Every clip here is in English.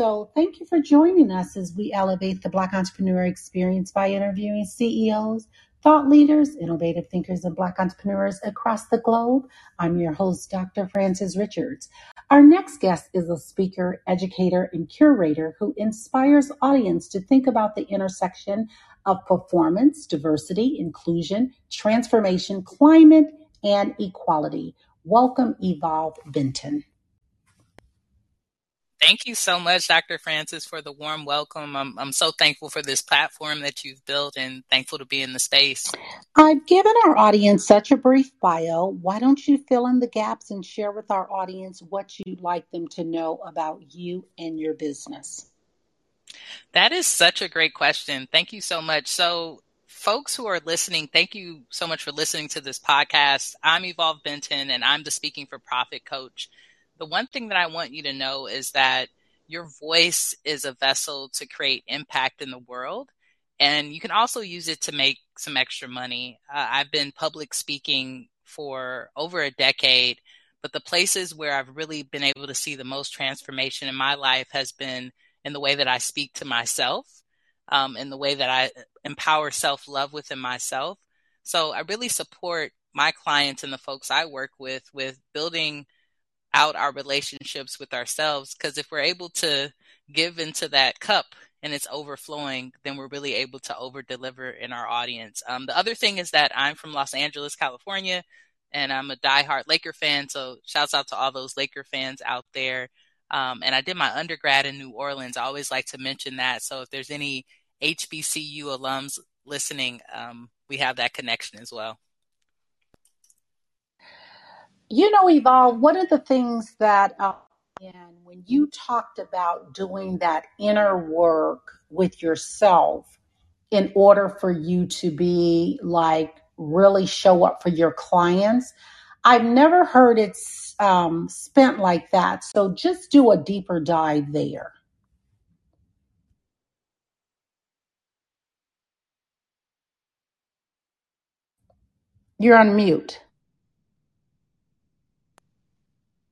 So, thank you for joining us as we elevate the Black entrepreneur experience by interviewing CEOs, thought leaders, innovative thinkers, and Black entrepreneurs across the globe. I'm your host, Dr. Frances Richards. Our next guest is a speaker, educator, and curator who inspires audience to think about the intersection of performance, diversity, inclusion, transformation, climate, and equality. Welcome, Evolve Benton. Thank you so much, Dr. Francis, for the warm welcome. I'm, I'm so thankful for this platform that you've built and thankful to be in the space. I've given our audience such a brief bio. Why don't you fill in the gaps and share with our audience what you'd like them to know about you and your business? That is such a great question. Thank you so much. So, folks who are listening, thank you so much for listening to this podcast. I'm Evolve Benton, and I'm the Speaking for Profit coach the one thing that I want you to know is that your voice is a vessel to create impact in the world. And you can also use it to make some extra money. Uh, I've been public speaking for over a decade, but the places where I've really been able to see the most transformation in my life has been in the way that I speak to myself, um, in the way that I empower self love within myself. So I really support my clients and the folks I work with with building out our relationships with ourselves. Because if we're able to give into that cup and it's overflowing, then we're really able to over deliver in our audience. Um, the other thing is that I'm from Los Angeles, California, and I'm a diehard Laker fan. So shouts out to all those Laker fans out there. Um, and I did my undergrad in New Orleans. I always like to mention that. So if there's any HBCU alums listening, um, we have that connection as well. You know, Evolve, one of the things that, uh, and when you talked about doing that inner work with yourself in order for you to be like really show up for your clients, I've never heard it um, spent like that. So just do a deeper dive there. You're on mute.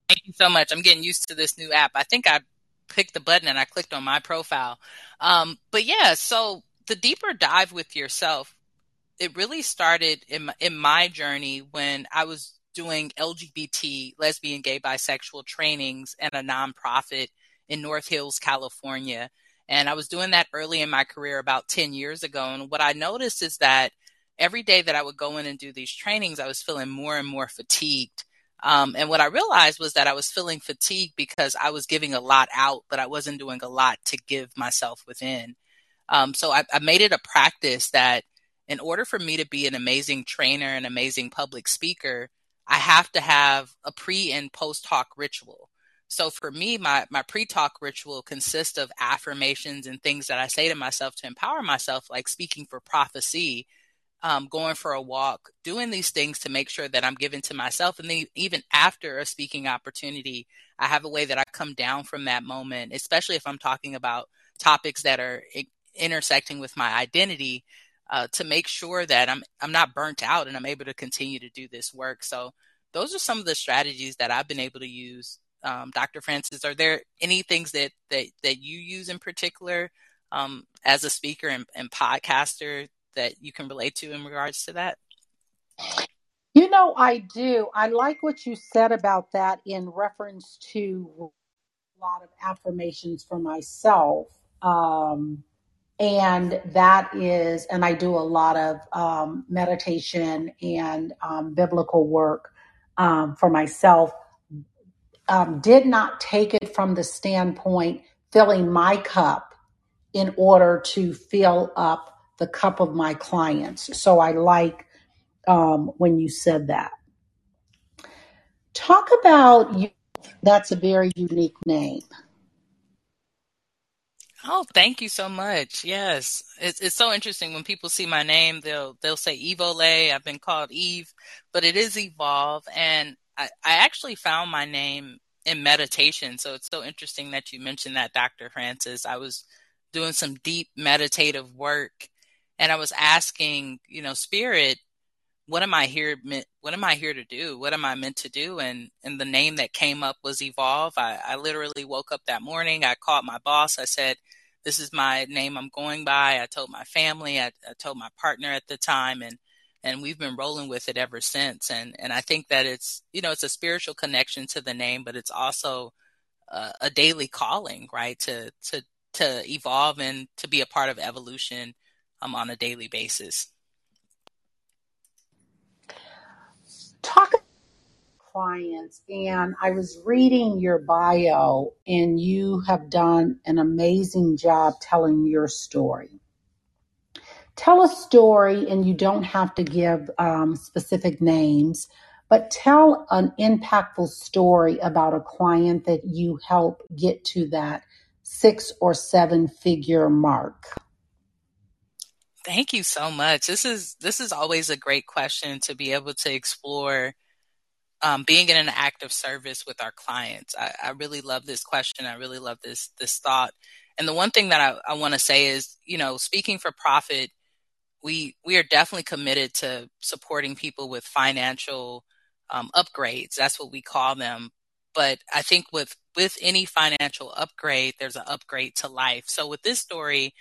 Thank you so much. I'm getting used to this new app. I think I picked the button and I clicked on my profile. Um, but yeah, so the deeper dive with yourself, it really started in my, in my journey when I was doing LGBT, lesbian, gay, bisexual trainings and a nonprofit in North Hills, California. And I was doing that early in my career about 10 years ago. And what I noticed is that every day that I would go in and do these trainings, I was feeling more and more fatigued um, and what I realized was that I was feeling fatigued because I was giving a lot out, but I wasn't doing a lot to give myself within. Um, so I, I made it a practice that in order for me to be an amazing trainer, an amazing public speaker, I have to have a pre and post talk ritual. So for me, my, my pre talk ritual consists of affirmations and things that I say to myself to empower myself, like speaking for prophecy um, going for a walk, doing these things to make sure that I'm giving to myself. And then even after a speaking opportunity, I have a way that I come down from that moment, especially if I'm talking about topics that are intersecting with my identity, uh, to make sure that I'm I'm not burnt out and I'm able to continue to do this work. So those are some of the strategies that I've been able to use. Um, Dr. Francis, are there any things that that that you use in particular um, as a speaker and, and podcaster that you can relate to in regards to that? You know, I do. I like what you said about that in reference to a lot of affirmations for myself. Um, and that is, and I do a lot of um, meditation and um, biblical work um, for myself. Um, did not take it from the standpoint filling my cup in order to fill up the cup of my clients. So I like um, when you said that. Talk about you. That's a very unique name. Oh, thank you so much. Yes, it's it's so interesting when people see my name. They'll they'll say Evole. I've been called Eve, but it is Evolve, and I, I actually found my name in meditation. So it's so interesting that you mentioned that, Dr. Francis. I was doing some deep meditative work and I was asking, you know, spirit, what am I here what am I here to do? What am I meant to do? And and the name that came up was Evolve. I, I literally woke up that morning. I called my boss. I said, "This is my name I'm going by." I told my family. I, I told my partner at the time, and and we've been rolling with it ever since. And and I think that it's you know it's a spiritual connection to the name, but it's also a, a daily calling, right? To to to evolve and to be a part of evolution um, on a daily basis. talk clients and I was reading your bio and you have done an amazing job telling your story. Tell a story and you don't have to give um, specific names, but tell an impactful story about a client that you help get to that six or seven figure mark. Thank you so much. This is this is always a great question to be able to explore um, being in an active service with our clients. I, I, really love this question. I really love this this thought. And the one thing that I, I want to say is, you know, speaking for profit, we we are definitely committed to supporting people with financial um, upgrades. That's what we call them. But I think with with any financial upgrade, there's an upgrade to life. So with this story,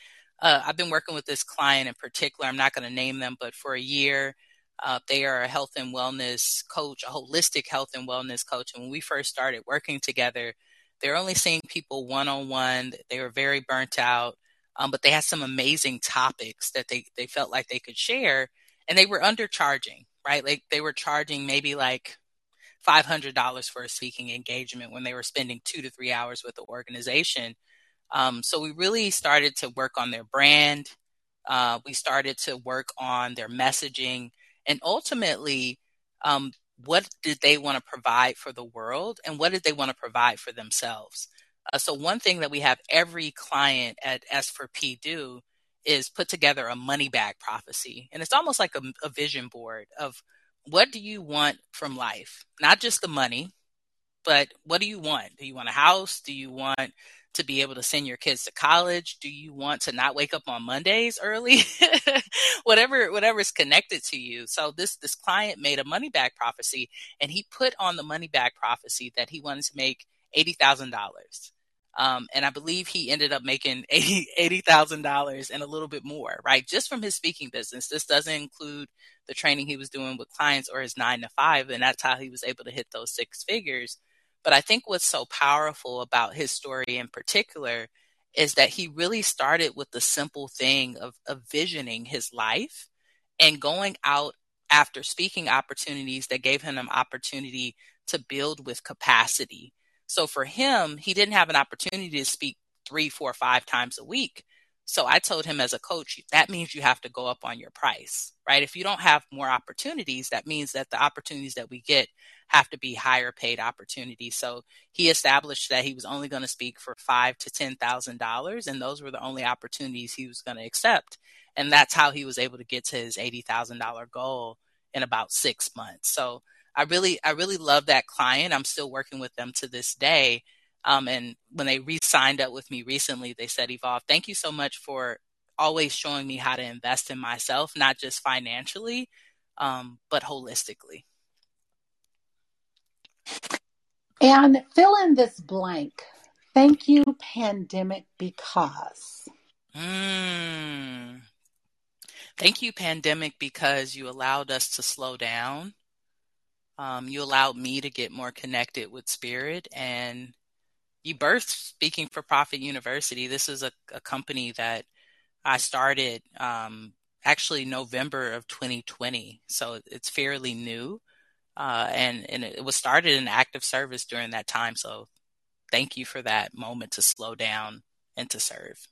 uh, I've been working with this client in particular. I'm not going to name them, but for a year, uh, they are a health and wellness coach, a holistic health and wellness coach. And when we first started working together, they're only seeing people one on one. They were very burnt out, um, but they had some amazing topics that they, they felt like they could share. And they were undercharging, right? Like they were charging maybe like $500 for a speaking engagement when they were spending two to three hours with the organization. Um, so we really started to work on their brand. Uh, we started to work on their messaging and ultimately, um, what did they want to provide for the world and what did they want to provide for themselves? Uh, so one thing that we have every client at S4P do is put together a money bag prophecy. And it's almost like a, a vision board of what do you want from life? Not just the money, but what do you want? Do you want a house? Do you want to be able to send your kids to college? Do you want to not wake up on Mondays early? whatever whatever is connected to you. So this this client made a money bag prophecy and he put on the money bag prophecy that he wanted to make eighty thousand dollars. Um, and I believe he ended up making eighty thousand dollars and a little bit more, right? Just from his speaking business. This doesn't include the training he was doing with clients or his nine to five, and that's how he was able to hit those six figures. But I think what's so powerful about his story in particular is that he really started with the simple thing of, of visioning his life and going out after speaking opportunities that gave him an opportunity to build with capacity. So for him, he didn't have an opportunity to speak three, four, five times a week. So I told him as a coach, that means you have to go up on your price, right? If you don't have more opportunities, that means that the opportunities that we get have to be higher paid opportunities. So he established that he was only going to speak for five to ten thousand dollars, and those were the only opportunities he was going to accept. And that's how he was able to get to his eighty thousand dollar goal in about six months. So I really, I really love that client. I'm still working with them to this day um, and when they re-signed up with me recently, they said, Evolve, thank you so much for always showing me how to invest in myself, not just financially, um, but holistically. And fill in this blank. Thank you, pandemic, because. Mm. Thank you, pandemic, because you allowed us to slow down. Um, you allowed me to get more connected with spirit and you birthed Speaking for Profit University. This is a, a company that I started um, actually November of 2020, so it's fairly new, uh, and and it was started in active service during that time. So thank you for that moment to slow down and to serve.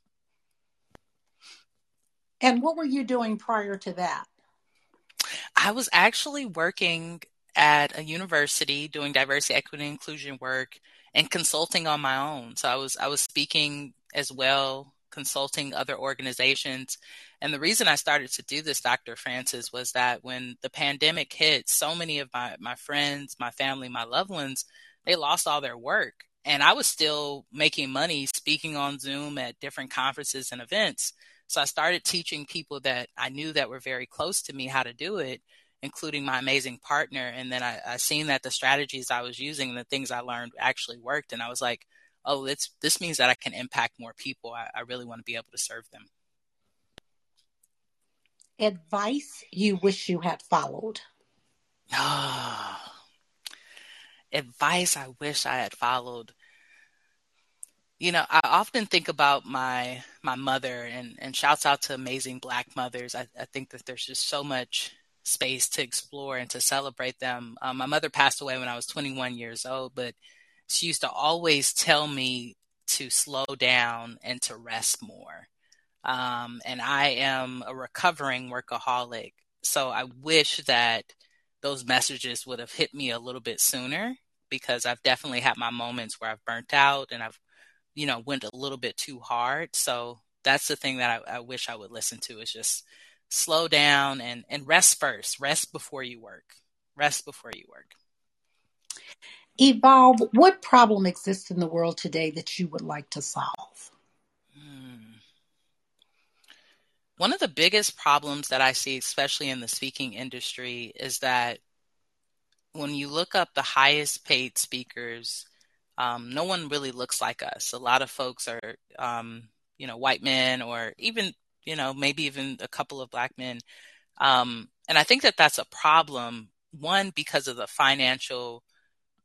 And what were you doing prior to that? I was actually working at a university doing diversity, equity, and inclusion work and consulting on my own. So I was I was speaking as well, consulting other organizations. And the reason I started to do this, Dr. Francis, was that when the pandemic hit, so many of my, my friends, my family, my loved ones, they lost all their work. And I was still making money speaking on Zoom at different conferences and events. So I started teaching people that I knew that were very close to me how to do it. Including my amazing partner. And then I, I seen that the strategies I was using and the things I learned actually worked. And I was like, oh, it's, this means that I can impact more people. I, I really want to be able to serve them. Advice you wish you had followed. advice I wish I had followed. You know, I often think about my my mother and and shouts out to amazing black mothers. I, I think that there's just so much space to explore and to celebrate them. Um, my mother passed away when I was 21 years old, but she used to always tell me to slow down and to rest more. Um, and I am a recovering workaholic. So I wish that those messages would have hit me a little bit sooner because I've definitely had my moments where I've burnt out and I've, you know, went a little bit too hard. So that's the thing that I, I wish I would listen to is just slow down and, and rest first. Rest before you work. Rest before you work. Evolve, what problem exists in the world today that you would like to solve? Hmm. One of the biggest problems that I see, especially in the speaking industry, is that when you look up the highest paid speakers, um, no one really looks like us. A lot of folks are, um, you know, white men or even, you know, maybe even a couple of black men. Um, and I think that that's a problem, one, because of the financial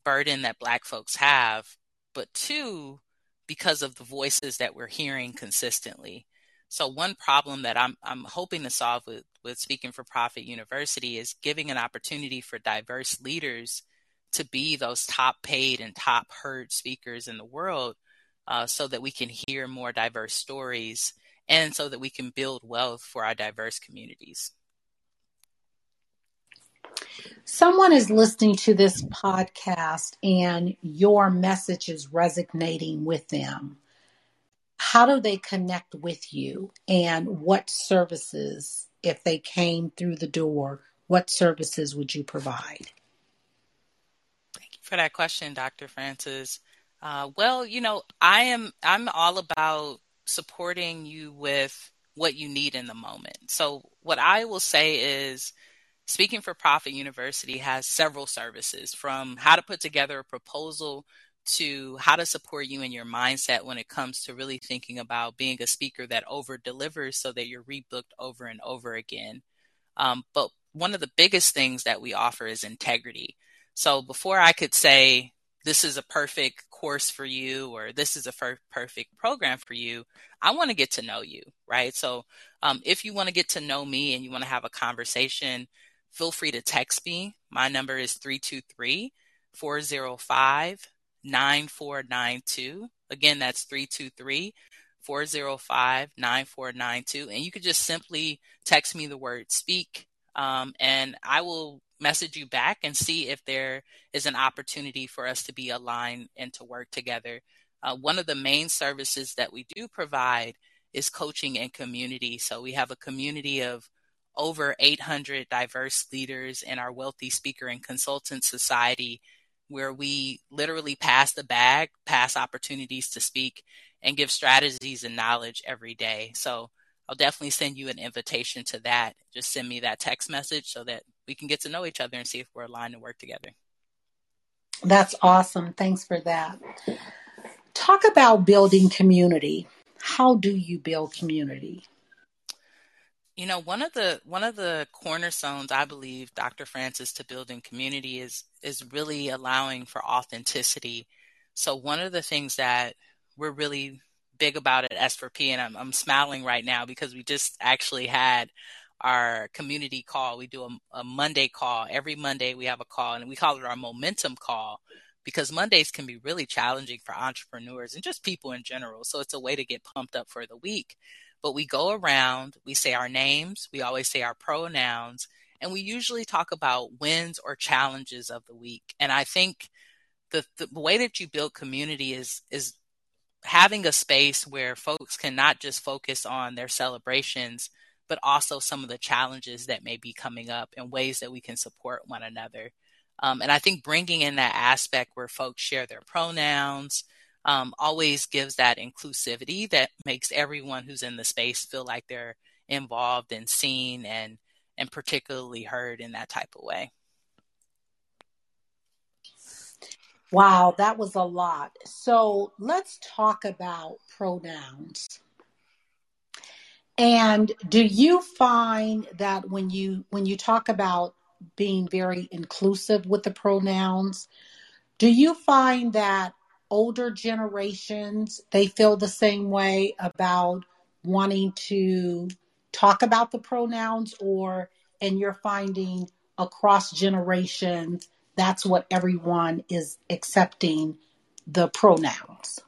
burden that black folks have, but two, because of the voices that we're hearing consistently. So one problem that I'm I'm hoping to solve with with Speaking for Profit University is giving an opportunity for diverse leaders to be those top paid and top heard speakers in the world, uh, so that we can hear more diverse stories and so that we can build wealth for our diverse communities. Someone is listening to this podcast and your message is resonating with them. How do they connect with you and what services if they came through the door what services would you provide? Thank you for that question dr francis. Uh, well you know i am i'm all about supporting you with what you need in the moment so what i will say is speaking for profit university has several services from how to put together a proposal to how to support you in your mindset when it comes to really thinking about being a speaker that over delivers so that you're rebooked over and over again. Um, but one of the biggest things that we offer is integrity. So before I could say, this is a perfect course for you or this is a per- perfect program for you, I want to get to know you, right? So um, if you want to get to know me and you want to have a conversation, feel free to text me. My number is 323 405 9492. Again, that's 323 405 9492. And you could just simply text me the word speak, um, and I will message you back and see if there is an opportunity for us to be aligned and to work together. Uh, one of the main services that we do provide is coaching and community. So we have a community of over 800 diverse leaders in our Wealthy Speaker and Consultant Society where we literally pass the bag, pass opportunities to speak, and give strategies and knowledge every day. So I'll definitely send you an invitation to that. Just send me that text message so that we can get to know each other and see if we're aligned to work together. That's awesome. Thanks for that. Talk about building community. How do you build community? You know, one of the one of the cornerstones I believe, Dr. Francis, to building community is is really allowing for authenticity. So one of the things that we're really big about at S4P, and I'm, I'm smiling right now because we just actually had our community call. We do a, a Monday call. Every Monday we have a call, and we call it our momentum call because Mondays can be really challenging for entrepreneurs and just people in general. So it's a way to get pumped up for the week. But we go around, we say our names, we always say our pronouns, and we usually talk about wins or challenges of the week. And I think the, the way that you build community is is having a space where folks can not just focus on their celebrations, but also some of the challenges that may be coming up and ways that we can support one another. Um, and I think bringing in that aspect where folks share their pronouns, um, always gives that inclusivity that makes everyone who's in the space feel like they're involved and seen and and particularly heard in that type of way. Wow, that was a lot. So let's talk about pronouns. And do you find that when you when you talk about being very inclusive with the pronouns, do you find that older generations they feel the same way about wanting to talk about the pronouns or and you're finding across generations that's what everyone is accepting the pronouns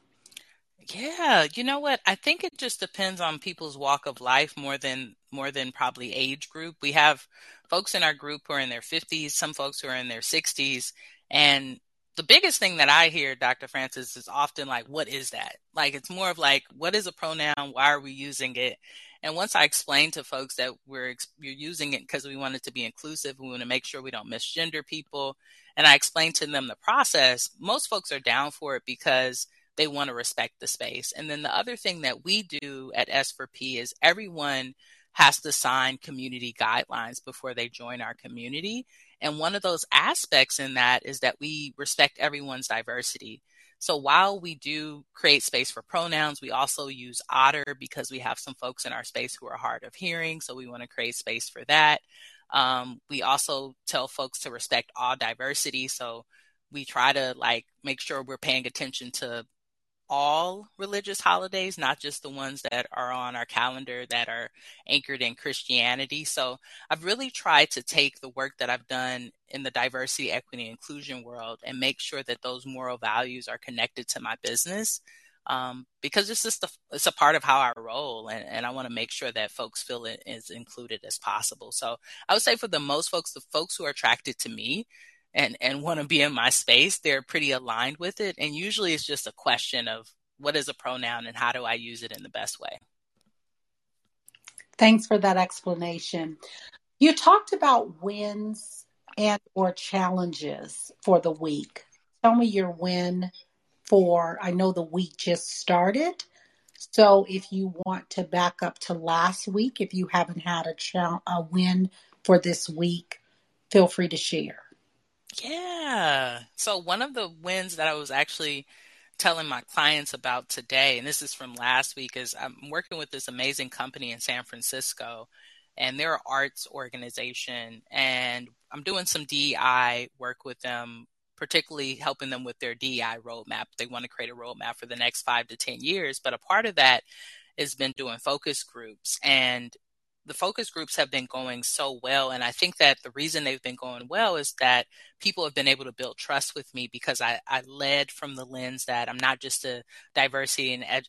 yeah you know what i think it just depends on people's walk of life more than more than probably age group we have folks in our group who are in their 50s some folks who are in their 60s and the biggest thing that I hear, Dr. Francis, is often like, what is that? Like, it's more of like, what is a pronoun? Why are we using it? And once I explain to folks that we're, we're using it because we want it to be inclusive, we want to make sure we don't misgender people. And I explain to them the process. Most folks are down for it because they want to respect the space. And then the other thing that we do at S4P is everyone has to sign community guidelines before they join our community. And one of those aspects in that is that we respect everyone's diversity. So while we do create space for pronouns, we also use otter because we have some folks in our space who are hard of hearing. So we want to create space for that. Um, we also tell folks to respect all diversity. So we try to like make sure we're paying attention to all religious holidays, not just the ones that are on our calendar that are anchored in Christianity. So I've really tried to take the work that I've done in the diversity, equity, inclusion world and make sure that those moral values are connected to my business. Um, because it's just a, it's a part of how I roll, and, and I want to make sure that folks feel it is included as possible. So I would say for the most folks, the folks who are attracted to me, and and want to be in my space they're pretty aligned with it and usually it's just a question of what is a pronoun and how do i use it in the best way. Thanks for that explanation. You talked about wins and or challenges for the week. Tell me your win for i know the week just started so if you want to back up to last week if you haven't had a, a win for this week feel free to share yeah. So one of the wins that I was actually telling my clients about today, and this is from last week, is I'm working with this amazing company in San Francisco, and they're an arts organization, and I'm doing some DEI work with them, particularly helping them with their DEI roadmap. They want to create a roadmap for the next five to 10 years, but a part of that has been doing focus groups and the focus groups have been going so well. And I think that the reason they've been going well is that people have been able to build trust with me because I, I led from the lens that I'm not just a diversity and ed,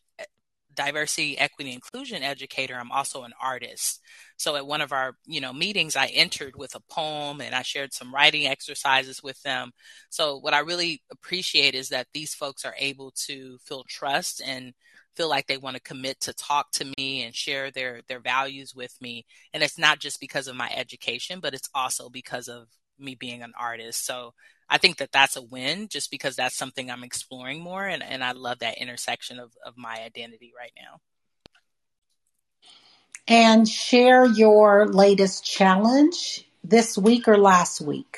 diversity, equity, inclusion educator. I'm also an artist. So at one of our, you know, meetings, I entered with a poem and I shared some writing exercises with them. So what I really appreciate is that these folks are able to feel trust and feel like they want to commit to talk to me and share their their values with me. And it's not just because of my education but it's also because of me being an artist. So i think that that's a win just because that's something i'm exploring more and, and i love that intersection of, of my identity right now. And share your latest challenge this week or last week.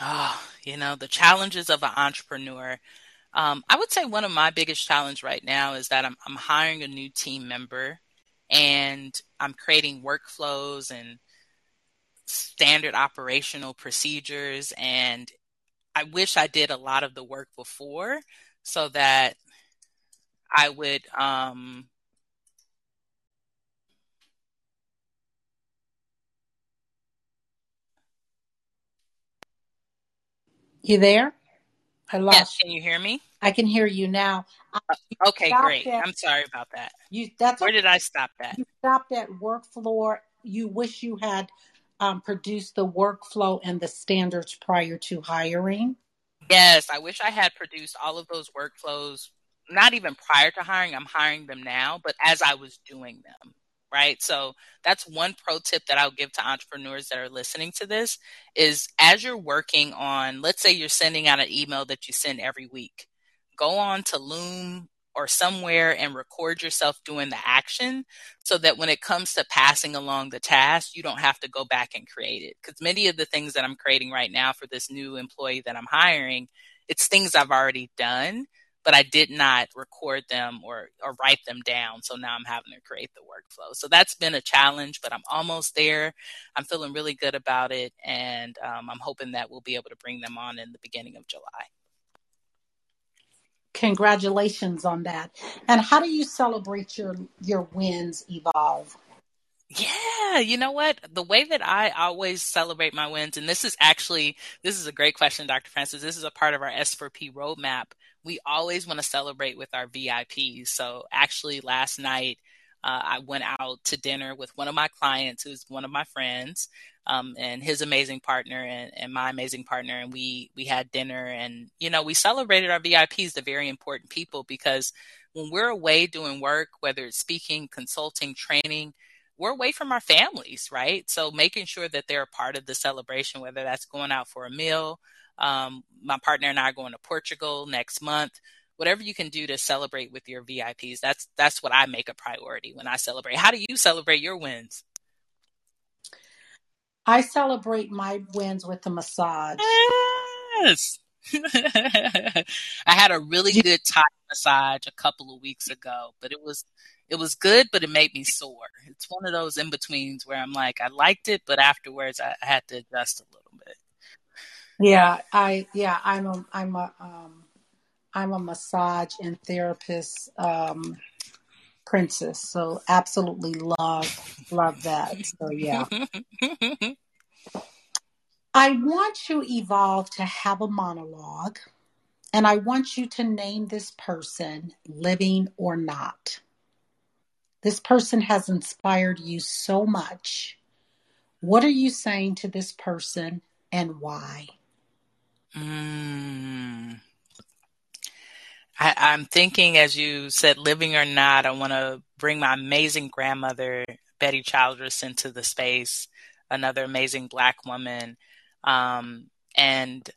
Oh you know the challenges of an entrepreneur um, I would say one of my biggest challenge right now is that I'm, I'm hiring a new team member and I'm creating workflows and standard operational procedures. And I wish I did a lot of the work before so that I would, um, You there? I lost. Yes, can you hear me? I can hear you now. Uh, okay, great. At, I'm sorry about that. You that's where did I stop that? You stopped at workflow. You wish you had um, produced the workflow and the standards prior to hiring. Yes, I wish I had produced all of those workflows. Not even prior to hiring. I'm hiring them now, but as I was doing them right? So that's one pro tip that I'll give to entrepreneurs that are listening to this is as you're working on, let's say you're sending out an email that you send every week, go on to Loom or somewhere and record yourself doing the action so that when it comes to passing along the task, you don't have to go back and create it. Because many of the things that I'm creating right now for this new employee that I'm hiring, it's things I've already done, but I did not record them or, or write them down. So now I'm having to create the workflow. So that's been a challenge, but I'm almost there. I'm feeling really good about it. And um, I'm hoping that we'll be able to bring them on in the beginning of July. Congratulations on that. And how do you celebrate your your wins, Evolve? Yeah, you know what? The way that I always celebrate my wins, and this is actually this is a great question, Dr. Francis. This is a part of our S4P roadmap. We always want to celebrate with our VIPs. So actually, last night uh, I went out to dinner with one of my clients, who's one of my friends, um, and his amazing partner and, and my amazing partner, and we we had dinner, and you know we celebrated our VIPs, the very important people, because when we're away doing work, whether it's speaking, consulting, training, we're away from our families, right? So making sure that they're a part of the celebration, whether that's going out for a meal. Um, my partner and I are going to Portugal next month whatever you can do to celebrate with your VIPs. That's that's what I make a priority when I celebrate. How do you celebrate your wins? I celebrate my wins with a massage. Yes. I had a really good Thai massage a couple of weeks ago, but it was it was good, but it made me sore. It's one of those in betweens where I'm like, I liked it, but afterwards I, I had to adjust a little. Yeah, I yeah, I'm a I'm a um I'm a massage and therapist um, princess, so absolutely love love that. So yeah. I want you evolve to have a monologue and I want you to name this person living or not. This person has inspired you so much. What are you saying to this person and why? Mm. I, am thinking, as you said, living or not, I want to bring my amazing grandmother, Betty Childress, into the space, another amazing Black woman. Um, and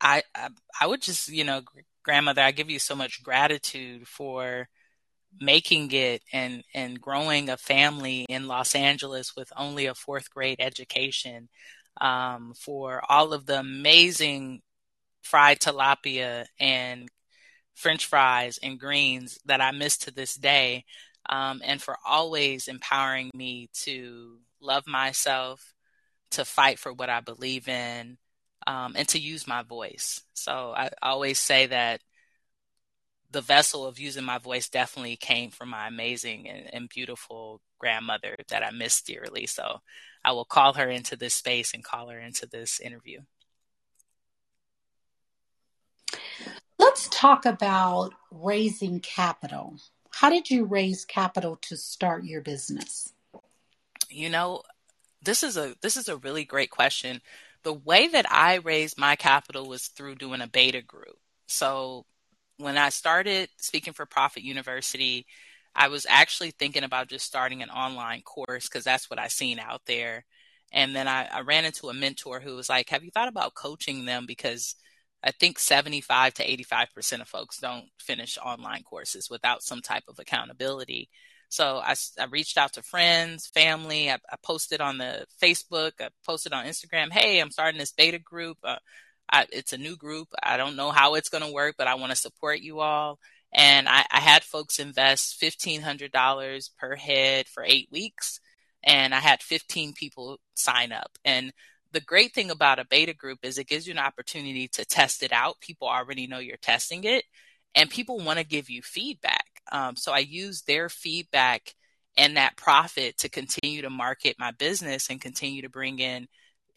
I, I, I would just, you know, grandmother, I give you so much gratitude for making it and, and growing a family in Los Angeles with only a fourth grade education, um, for all of the amazing fried tilapia and french fries and greens that I miss to this day, um, and for always empowering me to love myself, to fight for what I believe in, um, and to use my voice. So I always say that the vessel of using my voice definitely came from my amazing and, and, beautiful grandmother that I miss dearly. So I will call her into this space and call her into this interview. Let's talk about raising capital. How did you raise capital to start your business? You know, this is a this is a really great question. The way that I raised my capital was through doing a beta group. So when I started speaking for Profit University, I was actually thinking about just starting an online course because that's what I seen out there. And then I, I ran into a mentor who was like, Have you thought about coaching them? Because I think 75 to 85% of folks don't finish online courses without some type of accountability. So I, I reached out to friends, family. I, I, posted on the Facebook. I posted on Instagram. Hey, I'm starting this beta group. Uh, I, it's a new group. I don't know how it's going to work, but I want to support you all. And I, I had folks invest $1,500 per head for eight weeks. And I had 15 people sign up. And the great thing about a beta group is it gives you an opportunity to test it out. People already know you're testing it, and people want to give you feedback. Um, so I use their feedback and that profit to continue to market my business and continue to bring in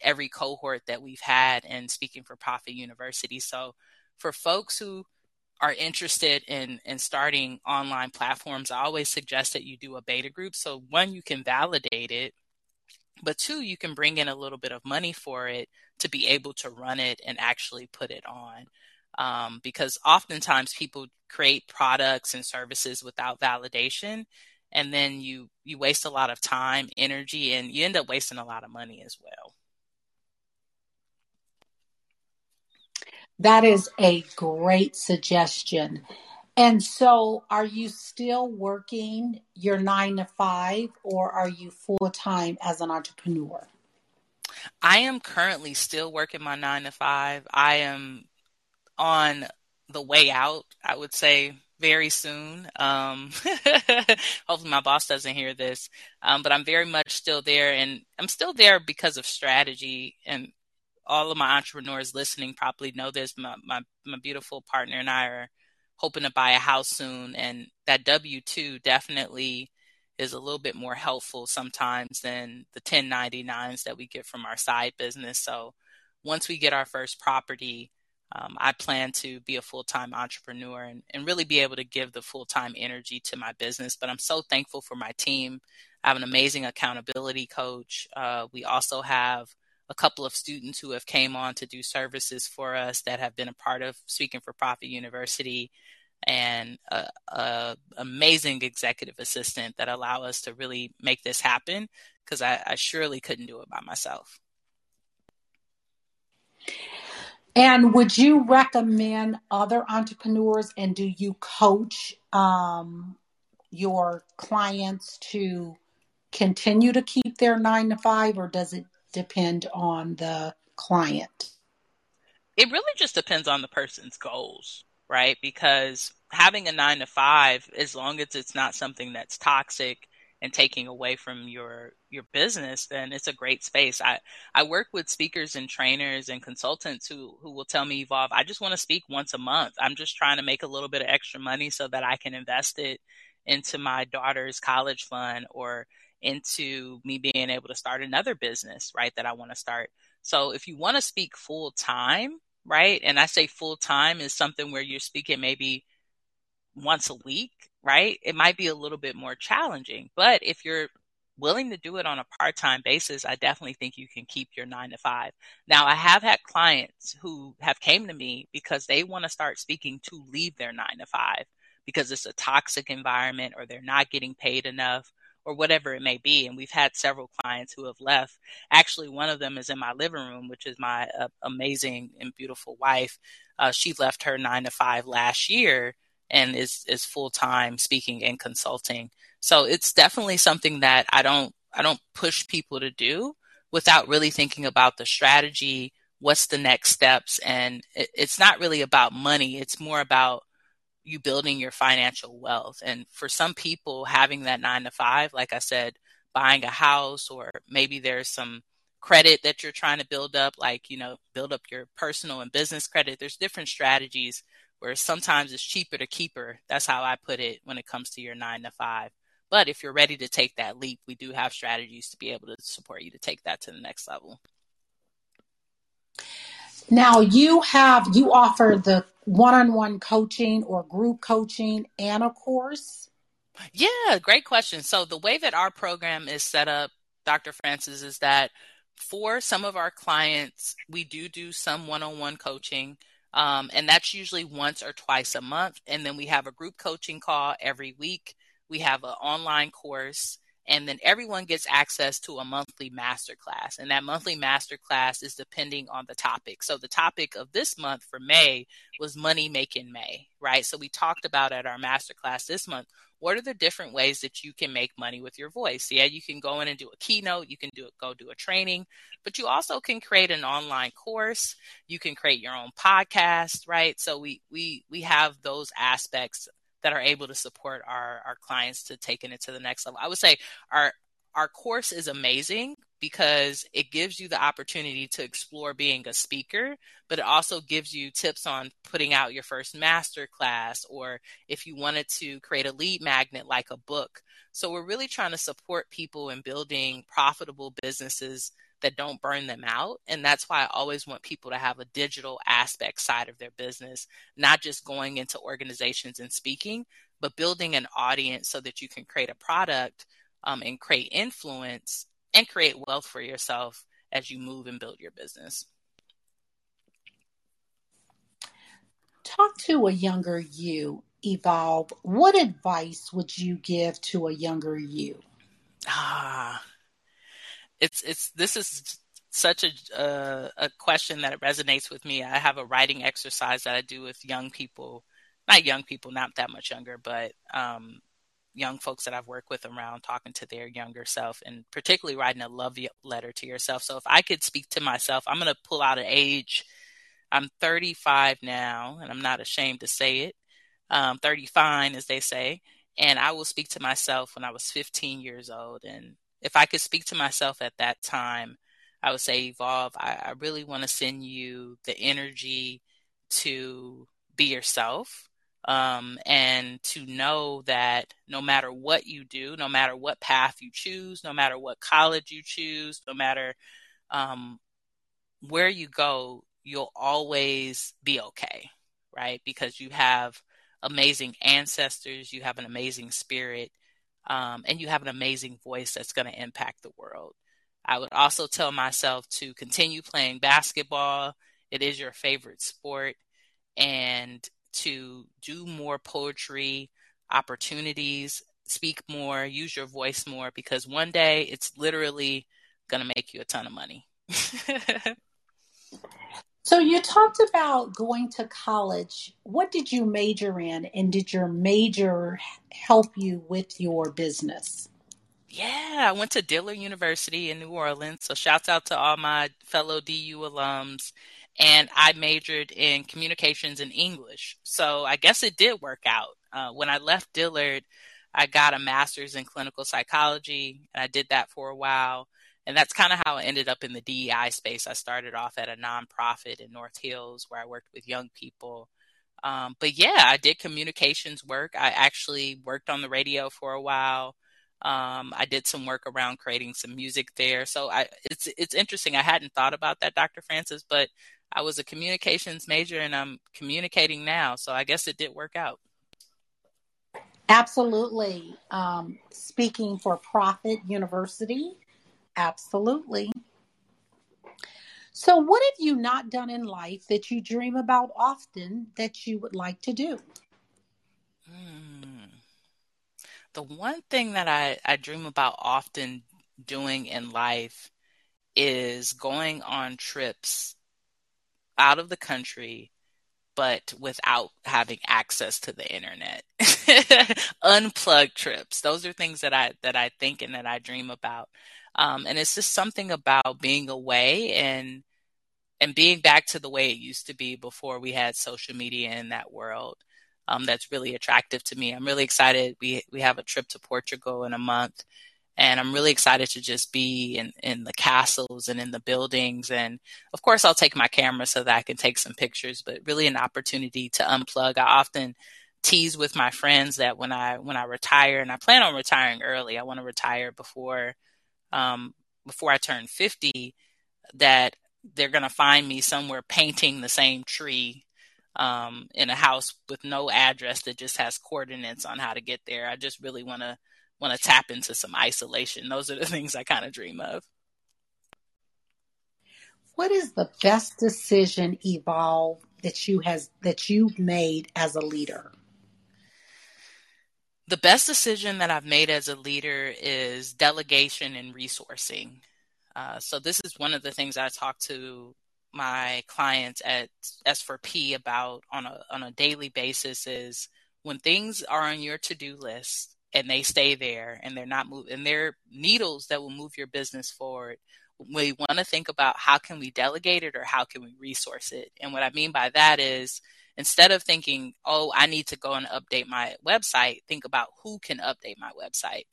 every cohort that we've had in Speaking for Profit University. So for folks who are interested in in starting online platforms, I always suggest that you do a beta group. So one, you can validate it but two, you can bring in a little bit of money for it to be able to run it and actually put it on. Um, because oftentimes people create products and services without validation, and then you you waste a lot of time, energy, and you end up wasting a lot of money as well. That is a great suggestion. And so, are you still working your nine to five, or are you full time as an entrepreneur? I am currently still working my nine to five. I am on the way out, I would say very soon. Um, hopefully, my boss doesn't hear this, um, but I'm very much still there, and I'm still there because of strategy. And all of my entrepreneurs listening probably know this. My, my, my beautiful partner and I are hoping to buy a house soon, and that W 2 definitely is a little bit more helpful sometimes than the 1099s that we get from our side business. So once we get our first property, um, I plan to be a full time entrepreneur and, and really be able to give the full time energy to my business. But I'm so thankful for my team. I have an amazing accountability coach. Uh, we also have a couple of students who have came on to do services for us that have been a part of Speaking for Profit University and a, a amazing executive assistant that allow us to really make this happen because I, I surely couldn't do it by myself. And would you recommend other entrepreneurs and do you coach um, your clients to continue to keep their nine to five or does it depend on the client? It really just depends on the person's goals, right? Because having a nine to five, as long as it's not something that's toxic and taking away from your your business, then it's a great space. I I work with speakers and trainers and consultants who who will tell me, Evolve, I just want to speak once a month. I'm just trying to make a little bit of extra money so that I can invest it into my daughter's college fund or into me being able to start another business, right? That I want to start. So if you want to speak full time, right? And I say full time is something where you're speaking maybe once a week, right? It might be a little bit more challenging. But if you're willing to do it on a part time basis, I definitely think you can keep your nine to five. Now, I have had clients who have came to me because they want to start speaking to leave their nine to five because it's a toxic environment or they're not getting paid enough or whatever it may be. And we've had several clients who have left. Actually, one of them is in my living room, which is my uh, amazing and beautiful wife. Uh, she left her nine to five last year and is is full time speaking and consulting. So it's definitely something that I don't I don't push people to do without really thinking about the strategy, what's the next steps, and it, it's not really about money. It's more about you building your financial wealth. And for some people, having that nine to five, like I said, buying a house or maybe there's some credit that you're trying to build up, like, you know, build up your personal and business credit. There's different strategies where sometimes it's cheaper to keep her. That's how I put it when it comes to your nine to five. But if you're ready to take that leap, we do have strategies to be able to support you to take that to the next level. Now you have you offer the one-on-one coaching or group coaching and a course. Yeah, great question. So the way that our program is set up, Dr. Francis, is that for some of our clients, we do do some one-on-one coaching. Um, and that's usually once or twice a month. And then we have a group coaching call every week. We have an online course and then everyone gets access to a monthly masterclass and that monthly masterclass is depending on the topic. So the topic of this month for may was money making may right? So we talked about at our masterclass this month what are the different ways that you can make money with your voice? Yeah you can go in and do a keynote you can do go do a training but you also can create an online course you can create your own podcast right? So we we we have those aspects that are able to support our our clients to taking it to the next level. I would say our our course is amazing because it gives you the opportunity to explore being a speaker, but it also gives you tips on putting out your first master class or if you wanted to create a lead magnet like a book. So we're really trying to support people in building profitable businesses that don't burn them out. And that's why I always want people to have a digital aspect side of their business, not just going into organizations and speaking, but building an audience so that you can create a product um, and create influence and create wealth for yourself as you move and build your business. Talk to a younger you, Evolve. What advice would you give to a younger you? Ah, it's it's this is such a uh, a question that it resonates with me. I have a writing exercise that I do with young people not young people, not that much younger, but um, young folks that I've worked with around talking to their younger self and particularly writing a love letter to yourself. So if I could speak to myself, I'm going to pull out an age. I'm 35 now, and I'm not ashamed to say it. Um, 30 fine, as they say. And I will speak to myself when I was 15 years old. And if I could speak to myself at that time, I would say, Evolve, I, I really want to send you the energy to be yourself um, and to know that no matter what you do, no matter what path you choose, no matter what college you choose, no matter um, where you go, you'll always be okay, right? Because you have amazing ancestors, you have an amazing spirit, um, and you have an amazing voice that's going to impact the world. I would also tell myself to continue playing basketball. It is your favorite sport. And to do more poetry opportunities, speak more, use your voice more, because one day it's literally going to make you a ton of money. so you talked about going to college. What did you major in? And did your major help you with your business? Yeah, I went to Dillard University in New Orleans. So shouts out to all my fellow DU alums and I majored in communications and English. So I guess it did work out. Uh, when I left Dillard, I got a master's in clinical psychology, and I did that for a while. And that's kind of how I ended up in the DEI space. I started off at a nonprofit in North Hills where I worked with young people. Um, but yeah, I did communications work. I actually worked on the radio for a while. Um, I did some work around creating some music there. So I, it's it's interesting. I hadn't thought about that, Dr. Francis, but I was a communications major and I'm communicating now. So I guess it did work out. Absolutely. Um, speaking for profit university. Absolutely. So, what have you not done in life that you dream about often that you would like to do? Hmm. The one thing that I, I dream about often doing in life is going on trips out of the country but without having access to the internet. Unplugged trips. Those are things that I that I think and that I dream about. Um, and it's just something about being away and and being back to the way it used to be before we had social media in that world. Um, that's really attractive to me. I'm really excited. We we have a trip to Portugal in a month, and I'm really excited to just be in, in the castles and in the buildings. And of course, I'll take my camera so that I can take some pictures, but really an opportunity to unplug. I often tease with my friends that when I, when I retire and I plan on retiring early, I want to retire before, um, before I turn 50, that they're going to find me somewhere painting the same tree um, in a house with no address that just has coordinates on how to get there. I just really want to want to tap into some isolation. Those are the things I kind of dream of. What is the best decision evolve that you has that you've made as a leader? The best decision that I've made as a leader is delegation and resourcing. Uh, so this is one of the things I talk to my clients at S4P about on a on a daily basis is when things are on your to-do list and they stay there and they're not moving and they're needles that will move your business forward we want to think about how can we delegate it or how can we resource it and what i mean by that is instead of thinking oh i need to go and update my website think about who can update my website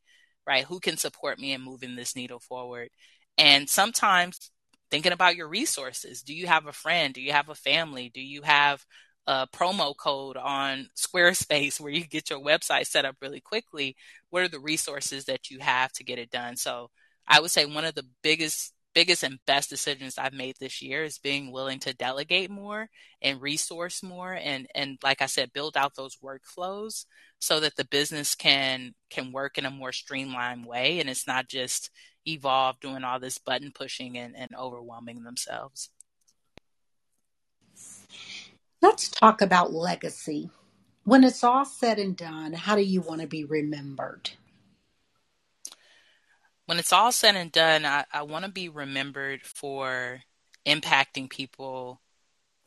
right? Who can support me in moving this needle forward? And sometimes thinking about your resources do you have a friend? Do you have a family? Do you have a promo code on Squarespace where you get your website set up really quickly, what are the resources that you have to get it done? So I would say one of the biggest biggest and best decisions I've made this year is being willing to delegate more and resource more and and like I said build out those workflows so that the business can can work in a more streamlined way and it's not just evolve doing all this button pushing and, and overwhelming themselves. Let's talk about legacy. When it's all said and done, how do you want to be remembered? When it's all said and done, I, I want to be remembered for impacting people,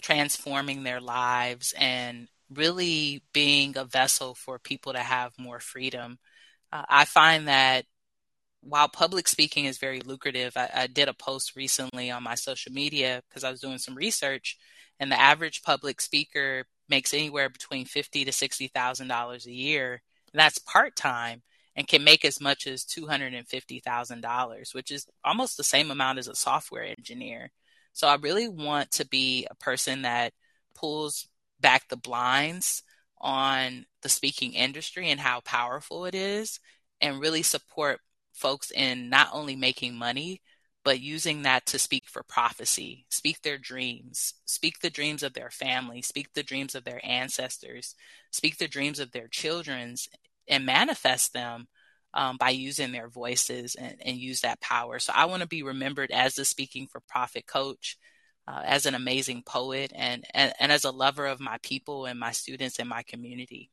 transforming their lives, and really being a vessel for people to have more freedom. Uh, I find that while public speaking is very lucrative, I, I did a post recently on my social media because I was doing some research, and the average public speaker makes anywhere between fifty to sixty thousand dollars a year. That's part time and can make as much as two hundred and fifty thousand dollars, which is almost the same amount as a software engineer. So I really want to be a person that pulls back the blinds on the speaking industry and how powerful it is and really support folks in not only making money, but using that to speak for prophecy, speak their dreams, speak the dreams of their family, speak the dreams of their ancestors, speak the dreams of their children's, and manifest them um, by using their voices and, and, use that power. So I want to be remembered as the speaking for profit coach, uh, as an amazing poet, and, and and as a lover of my people and my students and my community.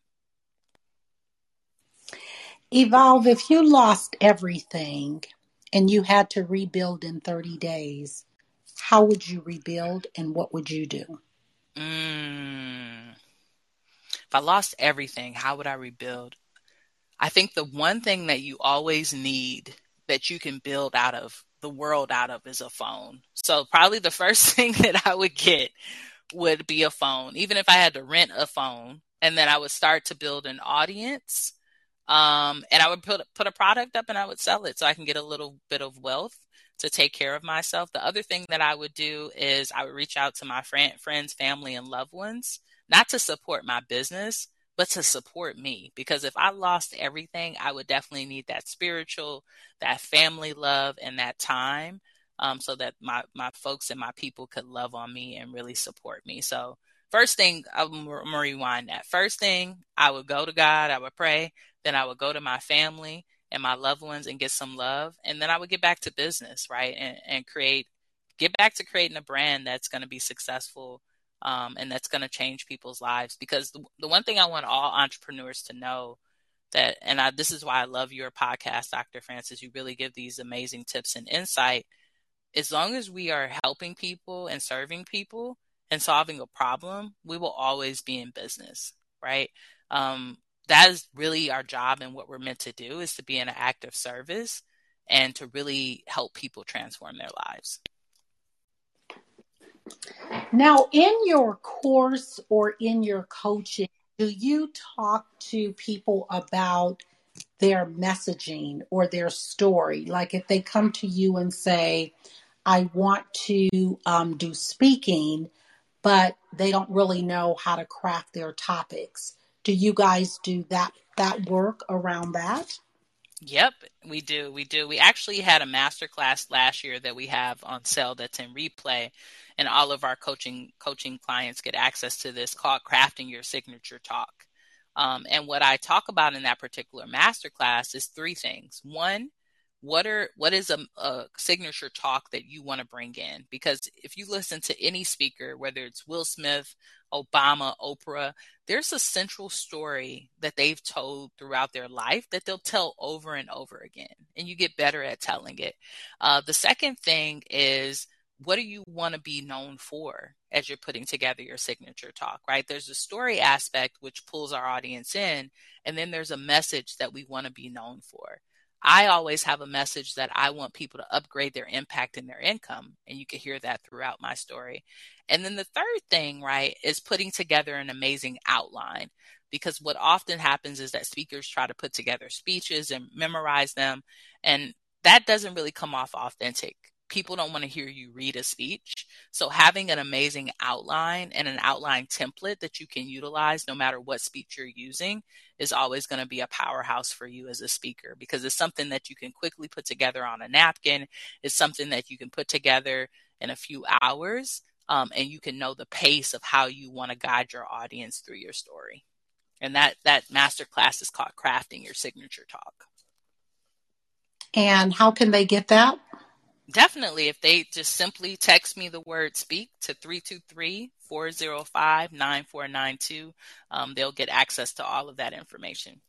Evolve, if you lost everything and you had to rebuild in 30 days, how would you rebuild and what would you do? Mm. If I lost everything, how would I rebuild? I think the one thing that you always need that you can build out of the world out of is a phone. So probably the first thing that I would get would be a phone, even if I had to rent a phone. And then I would start to build an audience um, and I would put put a product up and I would sell it so I can get a little bit of wealth to take care of myself. The other thing that I would do is I would reach out to my friend, friends, family, and loved ones, not to support my business, but to support me. Because if I lost everything, I would definitely need that spiritual, that family love, and that time, um, so that my my folks and my people could love on me and really support me. So first thing, I'm gonna rewind that. First thing, I would go to God, I would pray, then I would go to my family and my loved ones and get some love. And then I would get back to business, right? And, and create, get back to creating a brand that's going to be successful um, and that's going to change people's lives. Because the, the one thing I want all entrepreneurs to know that, and I, this is why I love your podcast, Dr. Francis, you really give these amazing tips and insight. As long as we are helping people and serving people and solving a problem, we will always be in business, right? Um, that is really our job and what we're meant to do is to be in an active service and to really help people transform their lives. Now, in your course or in your coaching, do you talk to people about their messaging or their story? Like if they come to you and say, I want to um, do speaking, but they don't really know how to craft their topics do you guys do that that work around that? Yep, we do. We do. We actually had a master class last year that we have on sale that's in replay and all of our coaching coaching clients get access to this called crafting your signature talk. Um, and what I talk about in that particular master class is three things. One, what are what is a, a signature talk that you want to bring in? Because if you listen to any speaker whether it's will smith obama oprah there's a central story that they've told throughout their life that they'll tell over and over again and you get better at telling it. Uh, the second thing is what do you want to be known for as you're putting together your signature talk right? There's a story aspect which pulls our audience in and then there's a message that we want to be known for I always have a message that I want people to upgrade their impact and their income. And you can hear that throughout my story. And then the third thing, right, is putting together an amazing outline. Because what often happens is that speakers try to put together speeches and memorize them. And that doesn't really come off authentic people don't want to hear you read a speech. So having an amazing outline and an outline template that you can utilize no matter what speech you're using is always going to be a powerhouse for you as a speaker because it's something that you can quickly put together on a napkin. It's something that you can put together in a few hours. Um, and you can know the pace of how you want to guide your audience through your story. And that that master class is called crafting your signature talk. And how can they get that? Definitely, if they just simply text me the word speak to 323 405 9492, um, they'll get access to all of that information.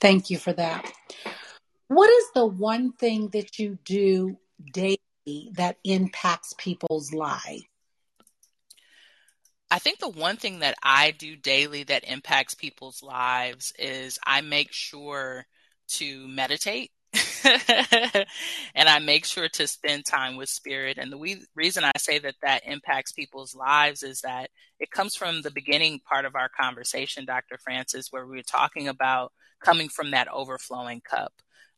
Thank you for that. What is the one thing that you do daily that impacts people's lives? I think the one thing that I do daily that impacts people's lives is I make sure to meditate. and I make sure to spend time with spirit. And the we- reason I say that that impacts people's lives is that it comes from the beginning part of our conversation, Dr. Francis, where we were talking about coming from that overflowing cup.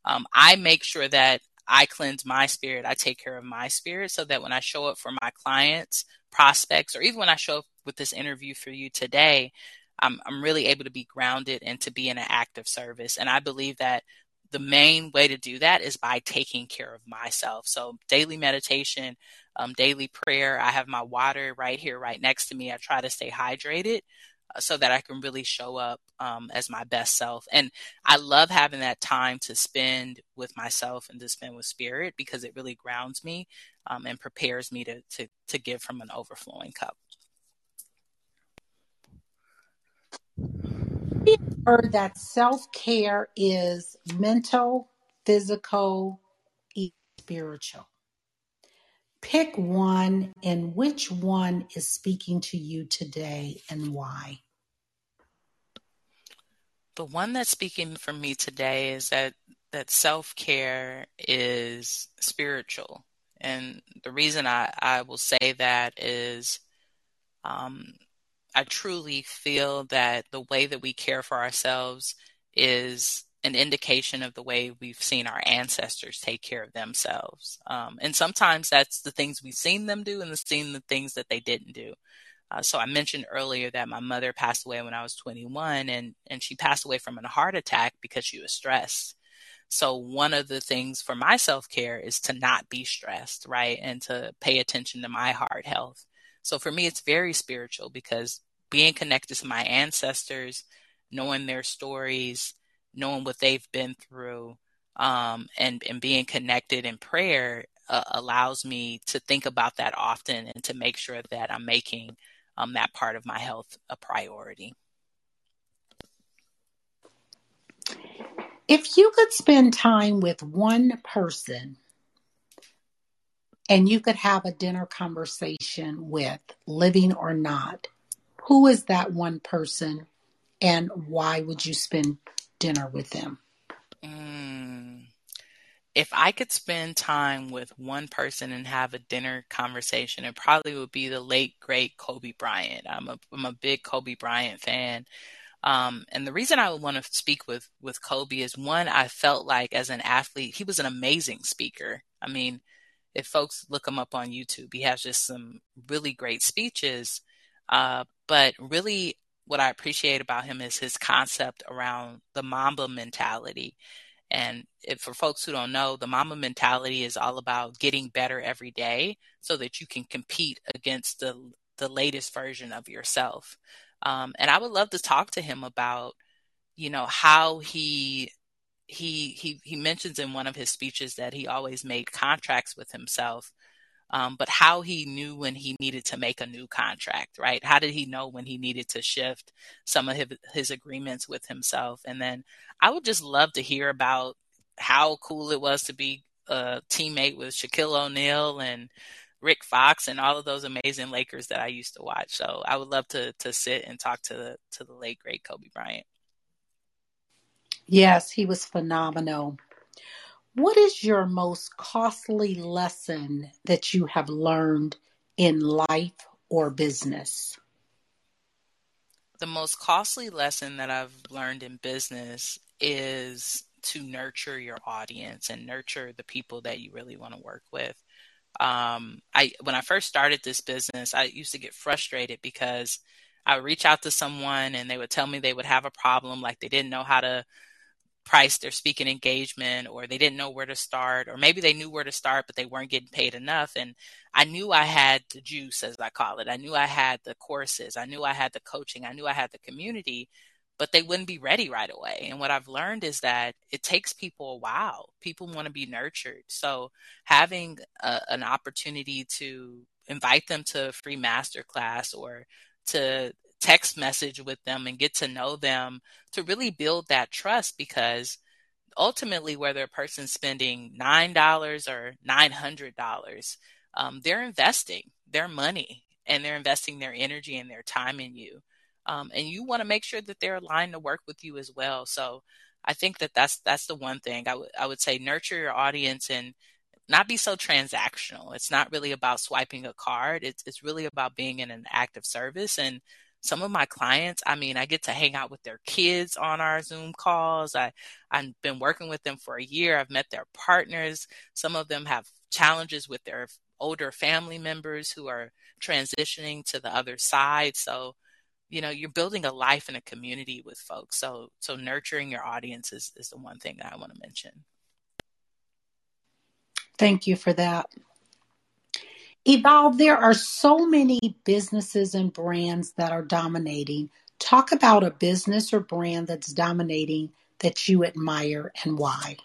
Um, I make sure that I cleanse my spirit. I take care of my spirit so that when I show up for my clients, prospects, or even when I show up with this interview for you today, I'm, I'm really able to be grounded and to be in an active service. And I believe that the main way to do that is by taking care of myself. So daily meditation, um, daily prayer. I have my water right here, right next to me. I try to stay hydrated uh, so that I can really show up um, as my best self. And I love having that time to spend with myself and to spend with spirit because it really grounds me um, and prepares me to, to to give from an overflowing cup. Heard that self care is mental, physical, spiritual. Pick one, and which one is speaking to you today and why? The one that's speaking for me today is that that self care is spiritual, and the reason I I will say that is, um, I truly feel that the way that we care for ourselves is an indication of the way we've seen our ancestors take care of themselves. Um, and sometimes that's the things we've seen them do and the seen the things that they didn't do. Uh, so I mentioned earlier that my mother passed away when I was 21 and, and she passed away from a heart attack because she was stressed. So one of the things for my self-care is to not be stressed, right? And to pay attention to my heart health. So for me, it's very spiritual because being connected to my ancestors, knowing their stories, knowing what they've been through, um, and and being connected in prayer uh, allows me to think about that often and to make sure that I'm making um, that part of my health a priority. If you could spend time with one person and you could have a dinner conversation with, living or not, who is that one person and why would you spend dinner with them? Mm. If I could spend time with one person and have a dinner conversation, it probably would be the late great Kobe Bryant. I'm a I'm a big Kobe Bryant fan. Um, and the reason I would want to speak with with Kobe is one, I felt like as an athlete, he was an amazing speaker. I mean, if folks look him up on YouTube, he has just some really great speeches. Uh, but really, what I appreciate about him is his concept around the Mamba mentality. And if, for folks who don't know, the Mamba mentality is all about getting better every day so that you can compete against the the latest version of yourself. Um, and I would love to talk to him about, you know, how he he he he mentions in one of his speeches that he always made contracts with himself um, but how he knew when he needed to make a new contract, right? How did he know when he needed to shift some of his, his agreements with himself? And then I would just love to hear about how cool it was to be a teammate with Shaquille O'Neal and Rick Fox and all of those amazing Lakers that I used to watch. So I would love to to sit and talk to the to the late great Kobe Bryant. Yes, he was phenomenal. What is your most costly lesson that you have learned in life or business? The most costly lesson that I've learned in business is to nurture your audience and nurture the people that you really want to work with. Um, I when I first started this business, I used to get frustrated because I would reach out to someone and they would tell me they would have a problem, like they didn't know how to price their speaking engagement or they didn't know where to start or maybe they knew where to start but they weren't getting paid enough. And i knew i had the juice as i call it. I knew i had the courses. I knew i had the coaching. I knew i had the community but they wouldn't be ready right away. And what i've learned is that it takes people a while. People want to be nurtured. So having a, an opportunity to invite them to a free master class or to text message with them and get to know them to really build that trust because ultimately whether a person's spending $9 or $900 um, they're investing their money and they're investing their energy and their time in you. Um, and you want to make sure that they're aligned to work with you as well. So I think that that's that's the one thing I would I would say nurture your audience and not be so transactional. It's not really about swiping a card. It's it's really about being in an active service and some of my clients, I mean, I get to hang out with their kids on our Zoom calls. I, I've been working with them for a year. I've met their partners. Some of them have challenges with their older family members who are transitioning to the other side. So, you know, you're building a life and a community with folks. So, so nurturing your audience is, is the one thing that I want to mention. Thank you for that. Evolve, there are so many businesses and brands that are dominating. Talk about a business or brand that's dominating that you admire and why.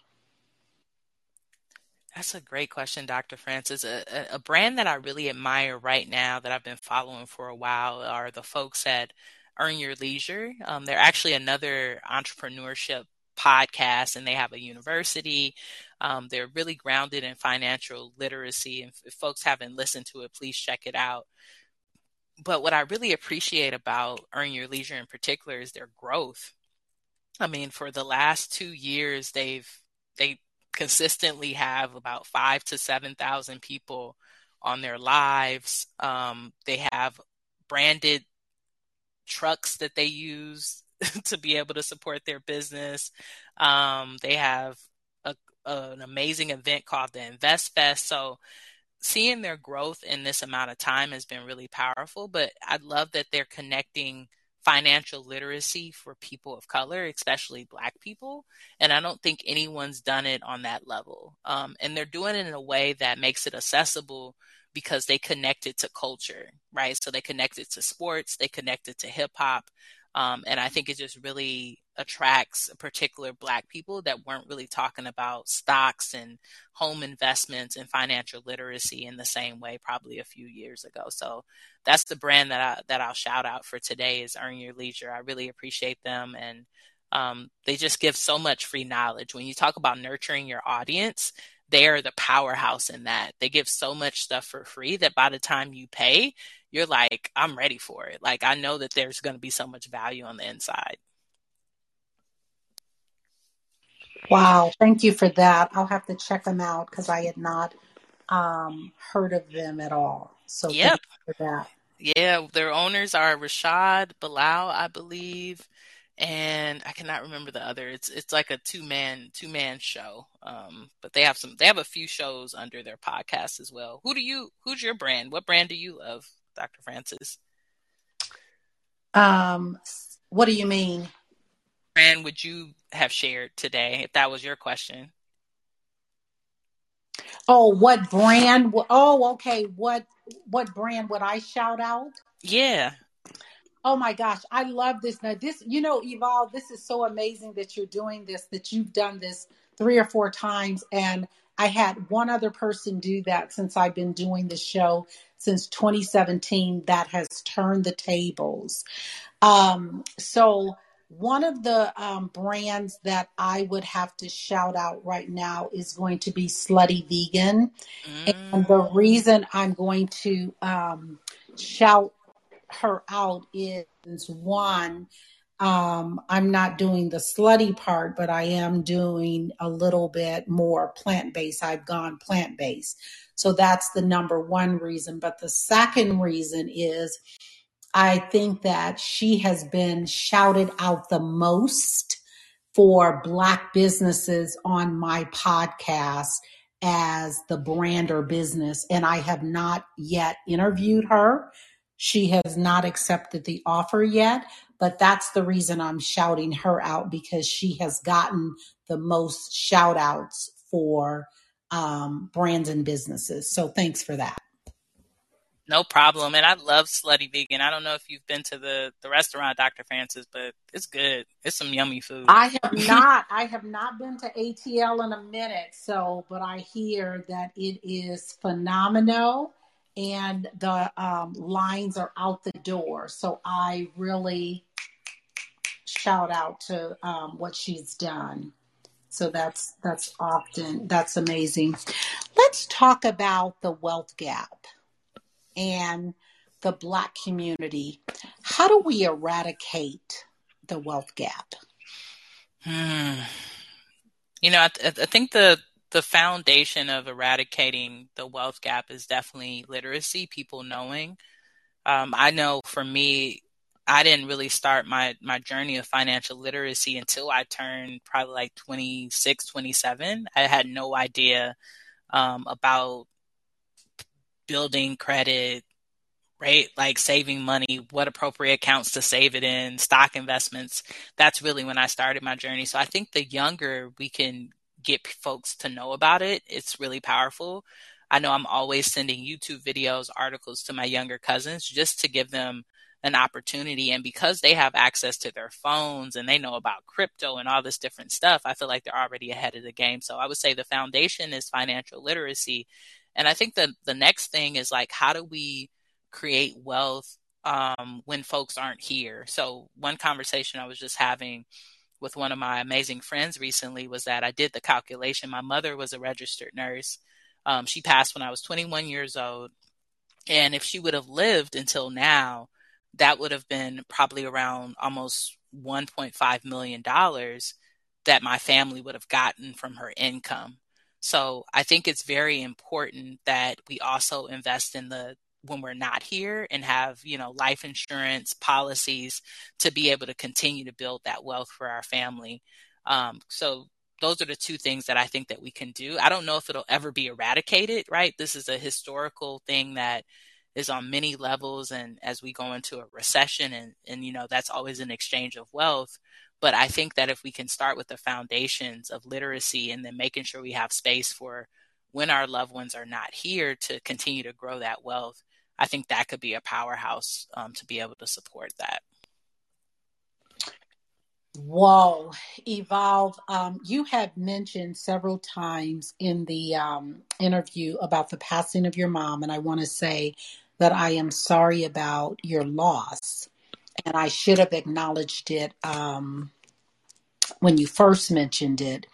That's a great question, Dr. Francis. A, a, brand that I really admire right now that I've been following for a while are the folks at Earn Your Leisure. Um, they're actually another entrepreneurship podcast and they have a university. Um, they're really grounded in financial literacy. And if folks haven't listened to it, please check it out. But what I really appreciate about Earn Your Leisure in particular is their growth. I mean, for the last two years, they've they consistently have about five to 7,000 people on their lives. Um, they have branded trucks that they use to be able to support their business. Um, they have a, an amazing event called the Invest Fest. So seeing their growth in this amount of time has been really powerful, but I love that they're connecting financial literacy for people of color, especially Black people. And I don't think anyone's done it on that level. Um, and they're doing it in a way that makes it accessible because they connect it to culture, right? So they connect it to sports, they connect it to hip hop. Um, and I think it just really attracts particular Black people that weren't really talking about stocks and home investments and financial literacy in the same way probably a few years ago. So that's the brand that I that I'll shout out for today is Earn Your Leisure. I really appreciate them and um, they just give so much free knowledge. When you talk about nurturing your audience, they are the powerhouse in that. They give so much stuff for free that by the time you pay, you're like, I'm ready for it. Like I know that there's going to be so much value on the inside. Wow, thank you for that. I'll have to check them out because I had not um, heard of them at all. So yep. for that. Yeah, their owners are Rashad Bilal, I believe, and I cannot remember the other. It's it's like a two man two man show. Um, but they have some they have a few shows under their podcast as well. Who do you who's your brand? What brand do you love, Dr. Francis? Um, what do you mean? brand would you have shared today if that was your question? Oh, what brand? Oh, okay. What what brand would I shout out? Yeah. Oh my gosh, I love this. Now, this, you know, Evolve, this is so amazing that you're doing this, that you've done this three or four times. And I had one other person do that since I've been doing the show since 2017 that has turned the tables. Um, so one of the um, brands that I would have to shout out right now is going to be Slutty Vegan. Mm. And the reason I'm going to um, shout her out is one, um, I'm not doing the slutty part, but I am doing a little bit more plant based. I've gone plant based. So that's the number one reason. But the second reason is I think that she has been shouted out the most for Black businesses on my podcast as the brand or business. And I have not yet interviewed her. She has not accepted the offer yet, but that's the reason I'm shouting her out because she has gotten the most shout outs for um, brands and businesses. So thanks for that. No problem. And I love Slutty Vegan. I don't know if you've been to the, the restaurant, Dr. Francis, but it's good. It's some yummy food. I have not. I have not been to ATL in a minute. So, but I hear that it is phenomenal and the um, lines are out the door. So I really shout out to um, what she's done. So that's that's often that's amazing. Let's talk about the wealth gap and the Black community, how do we eradicate the wealth gap? Hmm. You know, I, th- I think the the foundation of eradicating the wealth gap is definitely literacy, people knowing. Um, I know for me, I didn't really start my, my journey of financial literacy until I turned probably like 26, 27. I had no idea um, about building credit, right? Like saving money, what appropriate accounts to save it in, stock investments. That's really when I started my journey. So I think the younger we can get folks to know about it, it's really powerful. I know I'm always sending YouTube videos, articles to my younger cousins just to give them an opportunity. And because they have access to their phones and they know about crypto and all this different stuff, I feel like they're already ahead of the game. So I would say the foundation is financial literacy. And I think the the next thing is like how do we create wealth um, when folks aren't here? So one conversation I was just having with one of my amazing friends recently was that I did the calculation. My mother was a registered nurse. Um, she passed when I was 21 years old. And if she would have lived until now, that would have been probably around almost $1.5 million that my family would have gotten from her income. So I think it's very important that we also invest in the when we're not here and have, you know, life insurance policies to be able to continue to build that wealth for our family. Um, so those are the two things that I think that we can do. I don't know if it'll ever be eradicated, right? This is a historical thing that is on many levels and as we go into a recession and and you know that's always an exchange of wealth but i think that if we can start with the foundations of literacy and then making sure we have space for when our loved ones are not here to continue to grow that wealth I think that could be a powerhouse um, to be able to support that. Whoa, Evolve. Um, you had mentioned several times in the um, interview about the passing of your mom, and I want to say that I am sorry about your loss. And I should have acknowledged it um, when you first mentioned it.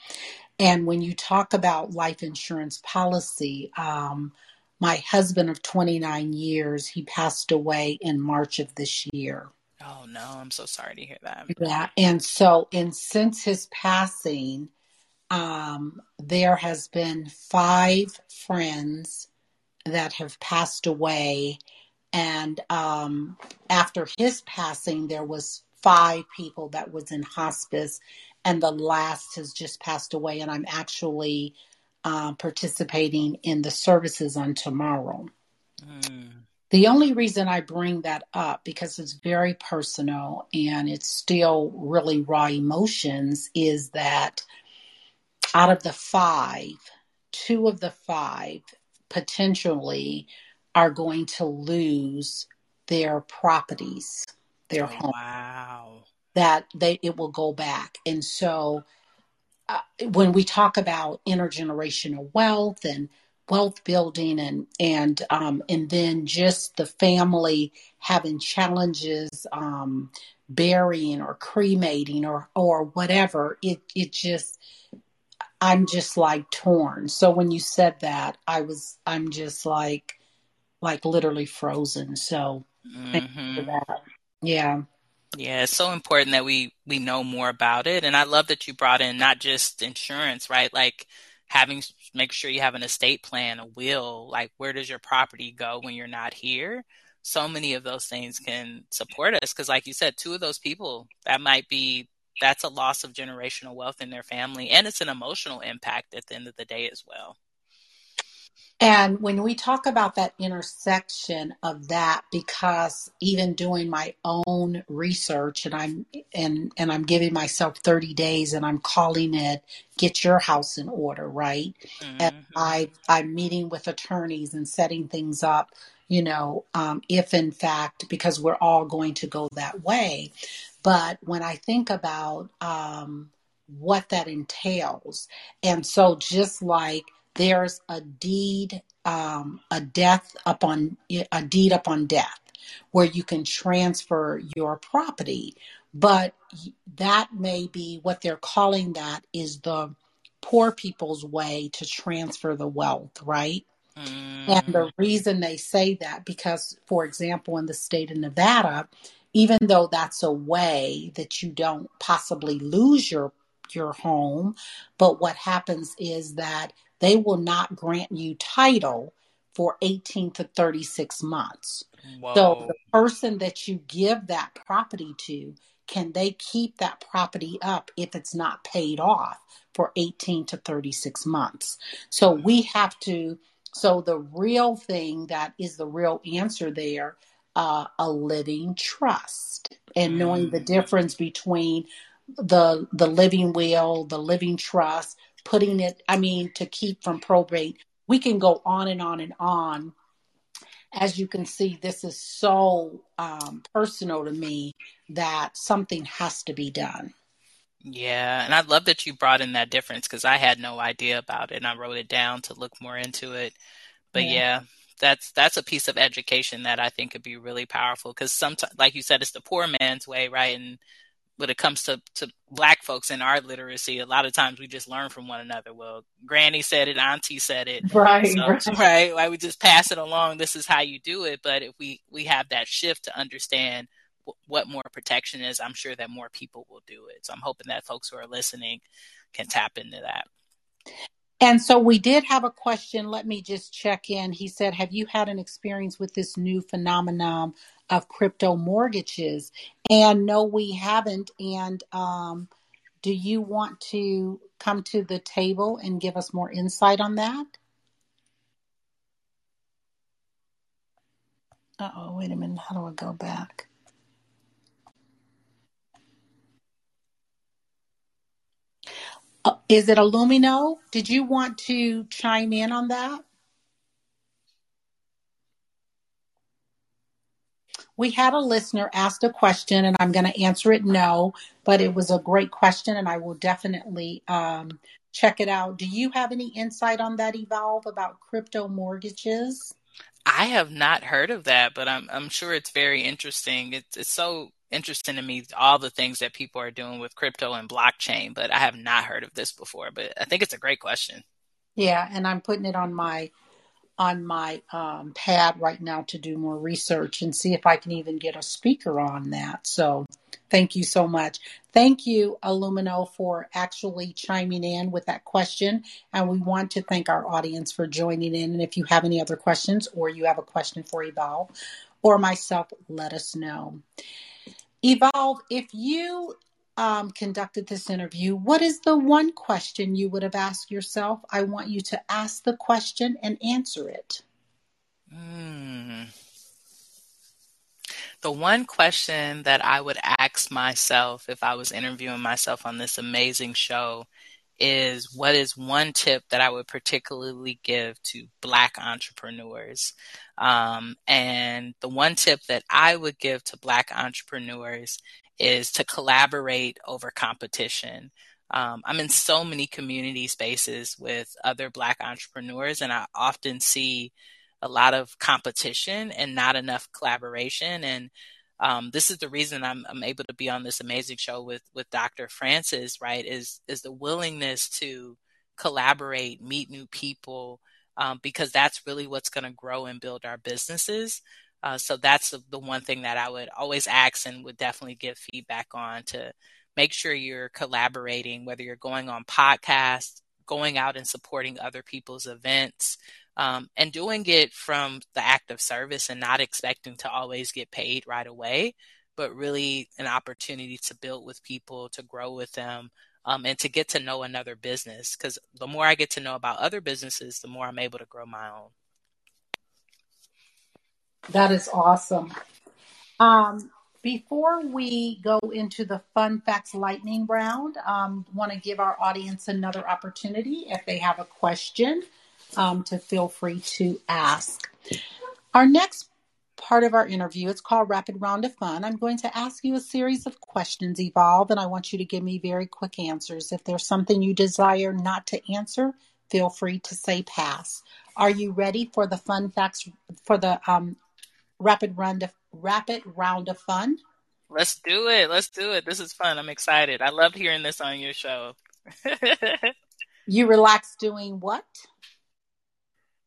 And when you talk about life insurance policy, um, my husband of 29 years, he passed away in March of this year. Oh no, I'm so sorry to hear that. Yeah, and so and since his passing, um, there has been five friends that have passed away, and um, after his passing, there was five people that was in hospice, and the last has just passed away, and I'm actually uh, participating in the services on tomorrow. Mm. The only reason I bring that up, because it's very personal and it's still really raw emotions, is that out of the five, two of the five potentially are going to lose their properties, their oh, home. Wow. That they it will go back. And so uh, when we talk about intergenerational wealth and wealth building and and um, and then just the family having challenges um, burying or cremating or or whatever it it just I'm just like torn. So when you said that, I was I'm just like like literally frozen. So mm-hmm. thank you for that. Yeah. Yeah, it's so important that we we know more about it, and I love that you brought in not just insurance, right? Like having make sure you have an estate plan, a will, like where does your property go when you're not here? So many of those things can support us because, like you said, two of those people that might be that's a loss of generational wealth in their family, and it's an emotional impact at the end of the day as well. And when we talk about that intersection of that, because even doing my own research and I'm and and I'm giving myself 30 days and I'm calling it get your house in order, right? Mm-hmm. And I I'm meeting with attorneys and setting things up, you know, um, if in fact, because we're all going to go that way. But when I think about um, what that entails, and so just like there's a deed, um, a death upon a deed upon death, where you can transfer your property. But that may be what they're calling that is the poor people's way to transfer the wealth, right? Mm. And the reason they say that, because, for example, in the state of Nevada, even though that's a way that you don't possibly lose your your home, but what happens is that they will not grant you title for 18 to 36 months. Whoa. So the person that you give that property to, can they keep that property up if it's not paid off for 18 to 36 months? So we have to so the real thing that is the real answer there, uh, a living trust, and knowing the mm. difference between the the living will, the living trust, putting it. I mean, to keep from probate. We can go on and on and on. As you can see, this is so um, personal to me that something has to be done. Yeah, and I love that you brought in that difference because I had no idea about it, and I wrote it down to look more into it. But yeah, yeah that's that's a piece of education that I think could be really powerful because sometimes, like you said, it's the poor man's way, right? And when it comes to to black folks in our literacy, a lot of times we just learn from one another. Well, Granny said it, Auntie said it, right? So, right. right. Like we just pass it along. This is how you do it. But if we we have that shift to understand what more protection is, I'm sure that more people will do it. So I'm hoping that folks who are listening can tap into that. And so we did have a question. Let me just check in. He said, Have you had an experience with this new phenomenon of crypto mortgages? And no, we haven't. And um, do you want to come to the table and give us more insight on that? Oh, wait a minute. How do I go back? Uh, is it Illumino? Did you want to chime in on that? We had a listener ask a question, and I'm going to answer it no, but it was a great question, and I will definitely um, check it out. Do you have any insight on that, Evolve, about crypto mortgages? I have not heard of that, but I'm I'm sure it's very interesting. It's it's so interesting to me all the things that people are doing with crypto and blockchain, but I have not heard of this before. But I think it's a great question. Yeah, and I'm putting it on my on my um, pad right now to do more research and see if I can even get a speaker on that. So thank you so much. Thank you, Illumino, for actually chiming in with that question. And we want to thank our audience for joining in. And if you have any other questions or you have a question for Evolve or myself, let us know. Evolve, if you um, conducted this interview, what is the one question you would have asked yourself? I want you to ask the question and answer it. Mm. The one question that I would ask myself if I was interviewing myself on this amazing show is what is one tip that I would particularly give to Black entrepreneurs? Um, and the one tip that I would give to Black entrepreneurs is to collaborate over competition. Um, I'm in so many community spaces with other Black entrepreneurs, and I often see a lot of competition and not enough collaboration. And um, this is the reason I'm, I'm, able to be on this amazing show with with Dr. Francis. Right? Is is the willingness to collaborate, meet new people, um, because that's really what's going to grow and build our businesses. Uh, so that's the, the, one thing that I would always ask and would definitely give feedback on to make sure you're collaborating, whether you're going on podcasts, going out and supporting other people's events, um, and doing it from the act of service and not expecting to always get paid right away, but really an opportunity to build with people, to grow with them, um, and to get to know another business. Because the more I get to know about other businesses, the more I'm able to grow my own. That is awesome. Um, before we go into the fun facts lightning round, um, want to give our audience another opportunity if they have a question um, to feel free to ask. Our next part of our interview. It's called Rapid Round of Fun. I'm going to ask you a series of questions, Evolve, and I want you to give me very quick answers. If there's something you desire not to answer, feel free to say pass. Are you ready for the fun facts for the um, rapid round of rapid round of fun? Let's do it. Let's do it. This is fun. I'm excited. I love hearing this on your show. you relax doing what?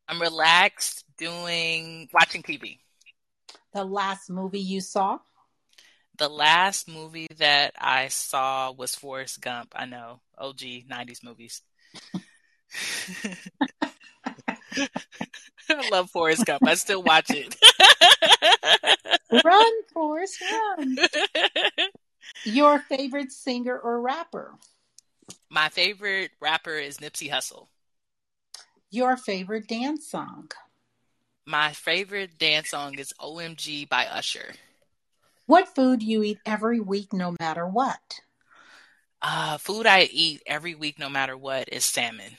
I'm relaxed doing watching TV. The last movie you saw? The last movie that I saw was Forrest Gump. I know, OG 90s movies. I love Forrest Gump. I still watch it. run, Forrest, run. Your favorite singer or rapper? My favorite rapper is Nipsey Hussle. Your favorite dance song? My favorite dance song is OMG by Usher. What food you eat every week no matter what? Uh, food I eat every week no matter what is salmon.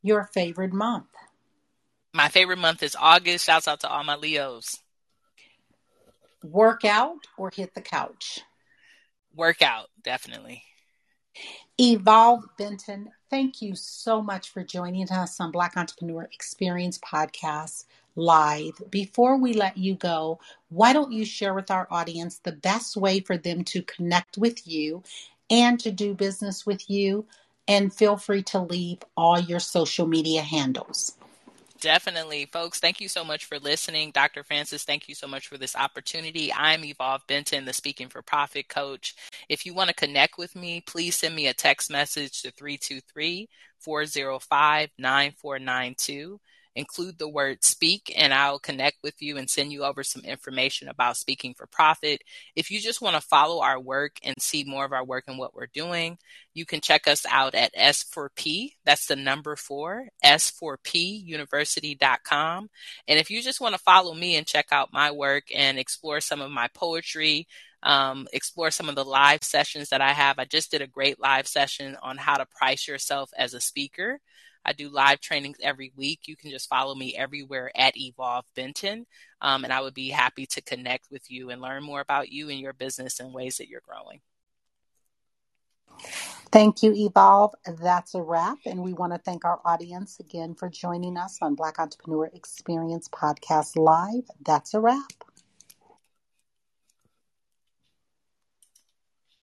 Your favorite month? My favorite month is August. Shouts out to all my Leos. Work out or hit the couch? Workout, definitely. Evolve Benton, thank you so much for joining us on Black Entrepreneur Experience Podcast Live. Before we let you go, why don't you share with our audience the best way for them to connect with you and to do business with you? And feel free to leave all your social media handles. Definitely, folks. Thank you so much for listening. Dr. Francis, thank you so much for this opportunity. I'm Evolve Benton, the Speaking for Profit coach. If you want to connect with me, please send me a text message to 323 405 9492 include the word speak and I'll connect with you and send you over some information about speaking for profit. If you just want to follow our work and see more of our work and what we're doing, you can check us out at S4P. That's the number four, S4Puniversity.com. And if you just want to follow me and check out my work and explore some of my poetry, um, explore some of the live sessions that I have. I just did a great live session on how to price yourself as a speaker. I do live trainings every week. You can just follow me everywhere at Evolve Benton. Um, and I would be happy to connect with you and learn more about you and your business and ways that you're growing. Thank you, Evolve. That's a wrap. And we want to thank our audience again for joining us on Black Entrepreneur Experience Podcast Live. That's a wrap.